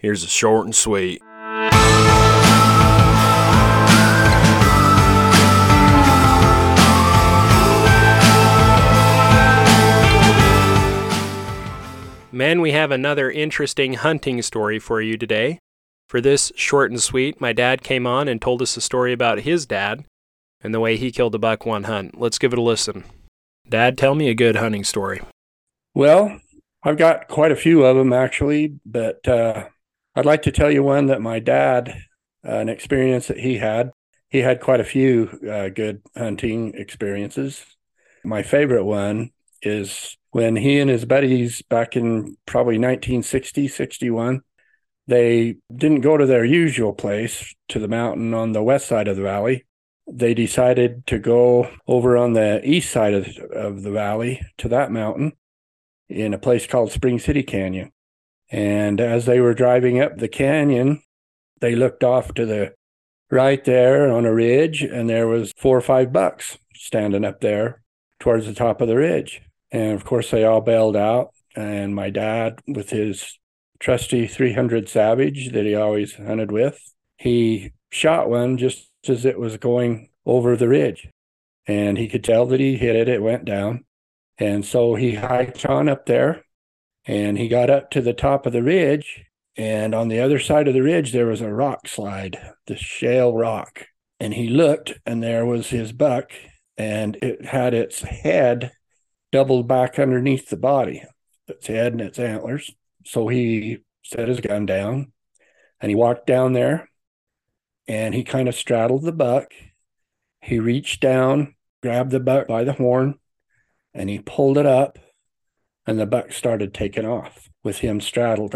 Here's a short and sweet. Men, we have another interesting hunting story for you today. For this short and sweet, my dad came on and told us a story about his dad and the way he killed a buck one hunt. Let's give it a listen. Dad, tell me a good hunting story. Well, I've got quite a few of them actually, but uh, I'd like to tell you one that my dad, uh, an experience that he had. He had quite a few uh, good hunting experiences. My favorite one is when he and his buddies back in probably 1960, 61, they didn't go to their usual place to the mountain on the west side of the valley. They decided to go over on the east side of, of the valley to that mountain in a place called Spring City Canyon. And as they were driving up the canyon, they looked off to the right there on a ridge, and there was four or five bucks standing up there towards the top of the ridge. And of course, they all bailed out. And my dad, with his trusty 300 Savage that he always hunted with, he shot one just as it was going over the ridge. And he could tell that he hit it, it went down. And so he hiked on up there and he got up to the top of the ridge. And on the other side of the ridge, there was a rock slide, the shale rock. And he looked, and there was his buck, and it had its head doubled back underneath the body, its head and its antlers. So he set his gun down and he walked down there and he kind of straddled the buck. He reached down, grabbed the buck by the horn, and he pulled it up, and the buck started taking off with him straddled.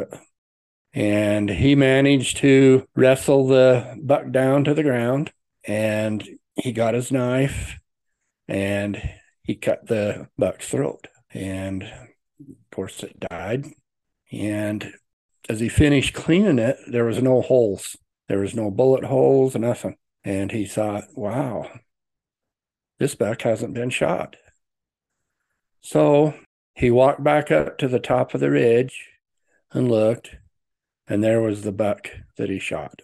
And he managed to wrestle the buck down to the ground, and he got his knife and he cut the buck's throat. And of course, it died. And as he finished cleaning it, there was no holes. There was no bullet holes, nothing. And he thought, wow, this buck hasn't been shot. So he walked back up to the top of the ridge and looked, and there was the buck that he shot.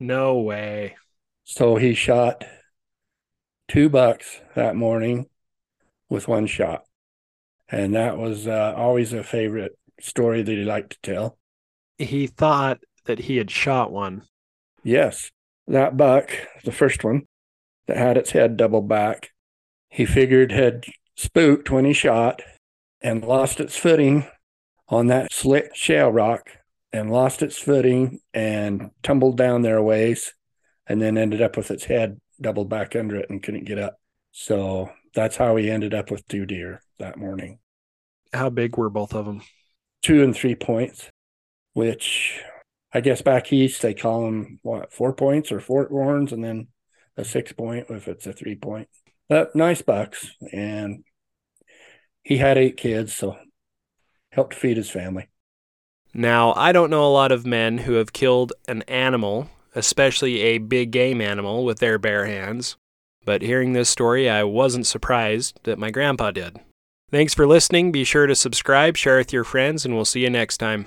No way. So he shot two bucks that morning with one shot. And that was uh, always a favorite story that he liked to tell. He thought that he had shot one. Yes, that buck, the first one that had its head doubled back, he figured had spooked when he shot and lost its footing on that slick shale rock and lost its footing and tumbled down there a ways and then ended up with its head doubled back under it and couldn't get up. So that's how he ended up with two deer that morning. How big were both of them? Two and three points, which I guess back east they call them what four points or four horns, and then a six point if it's a three point. But nice bucks, and he had eight kids, so helped feed his family. Now, I don't know a lot of men who have killed an animal, especially a big game animal, with their bare hands. But hearing this story, I wasn't surprised that my grandpa did. Thanks for listening. Be sure to subscribe, share with your friends, and we'll see you next time.